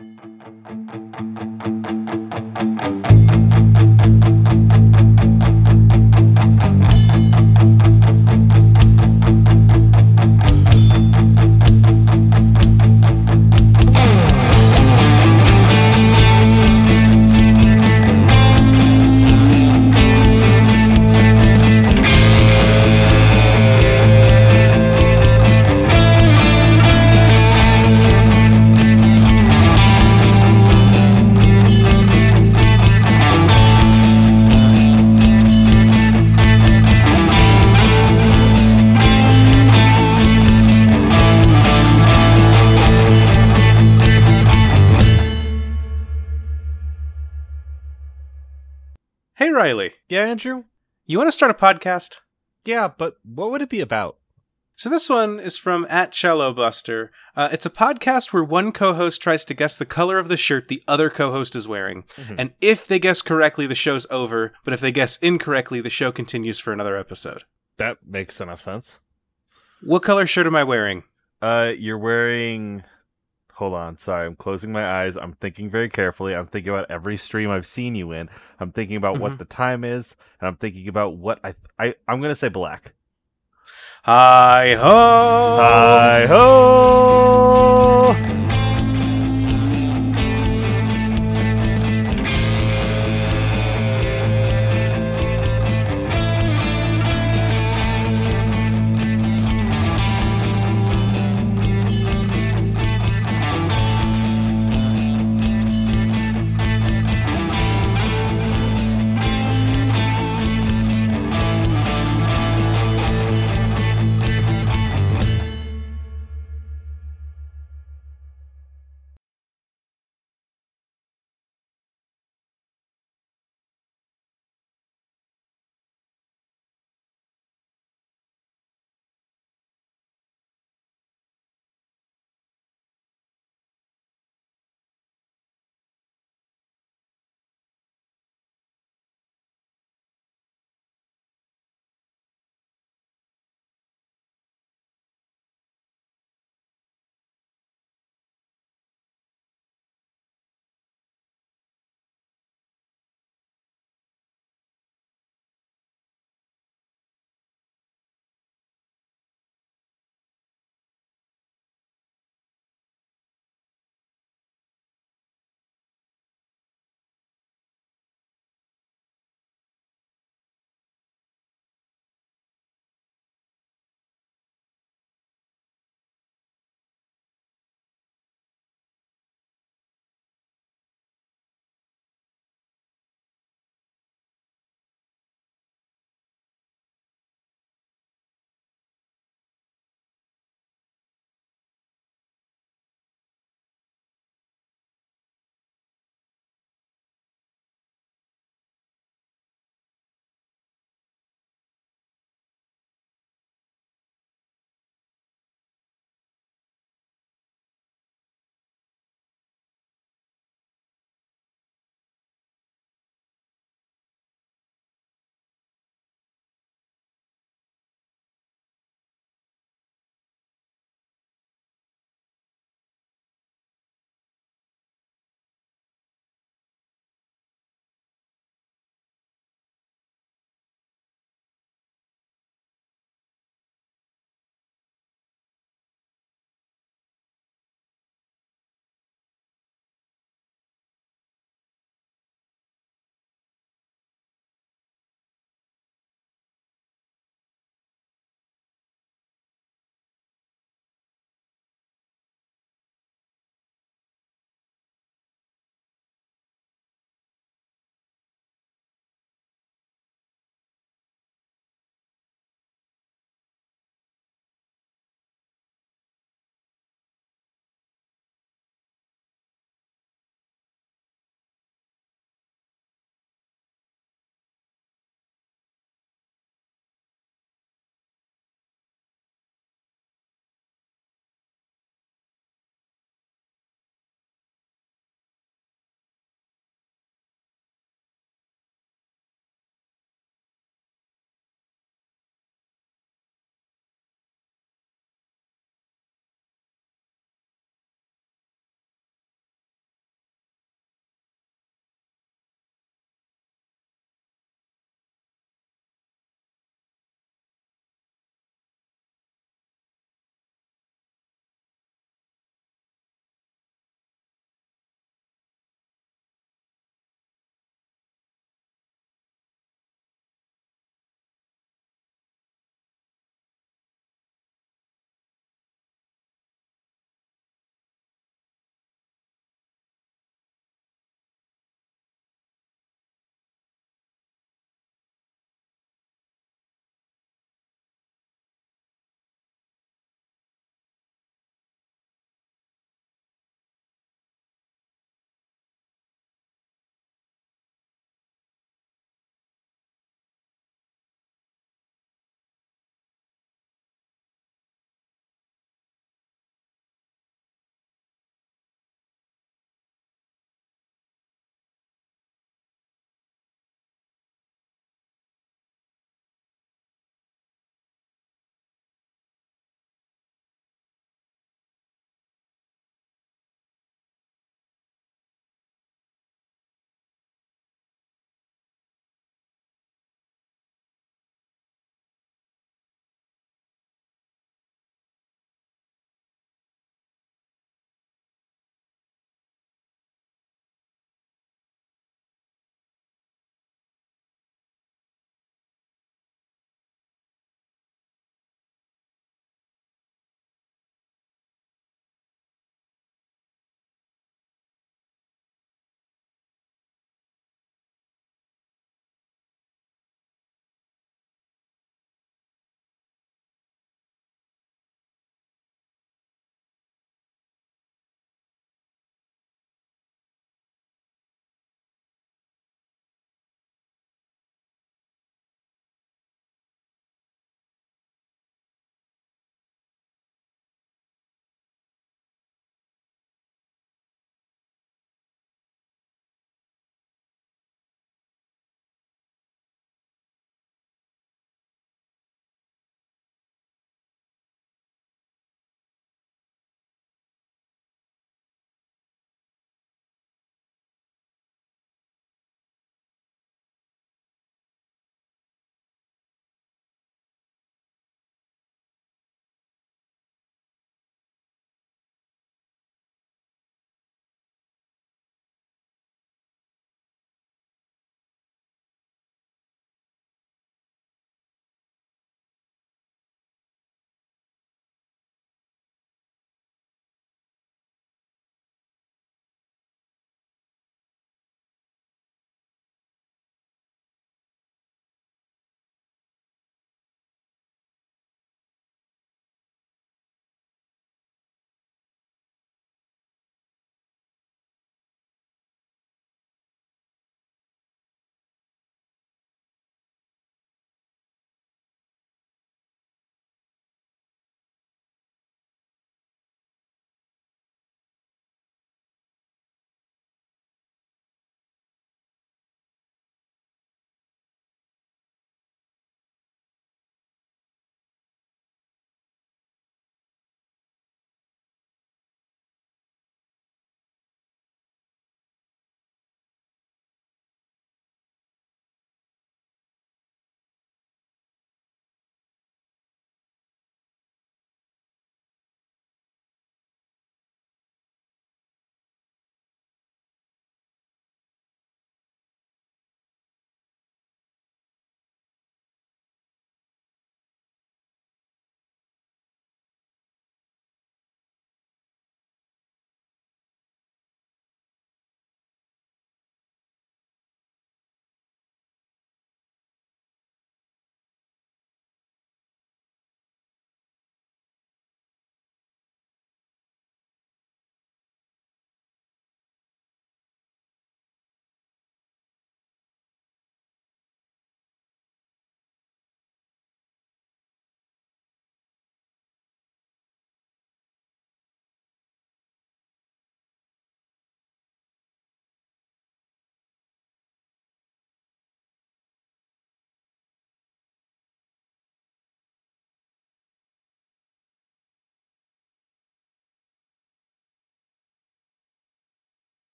Hey, Yeah, Andrew? You want to start a podcast? Yeah, but what would it be about? So this one is from at Cello Buster. Uh, it's a podcast where one co-host tries to guess the color of the shirt the other co-host is wearing, Mhm. and if they guess correctly, the show's over. But if they guess incorrectly, the show continues for another episode. That makes enough sense. What color shirt am I wearing? Uh, you're wearing. Hold on, sorry, I'm closing my eyes. I'm thinking very carefully. I'm thinking about every stream I've seen you in. I'm thinking about Mhm. what the time is, and I'm thinking about what I. Th- I I'm gonna say black. Hi ho! Hi ho!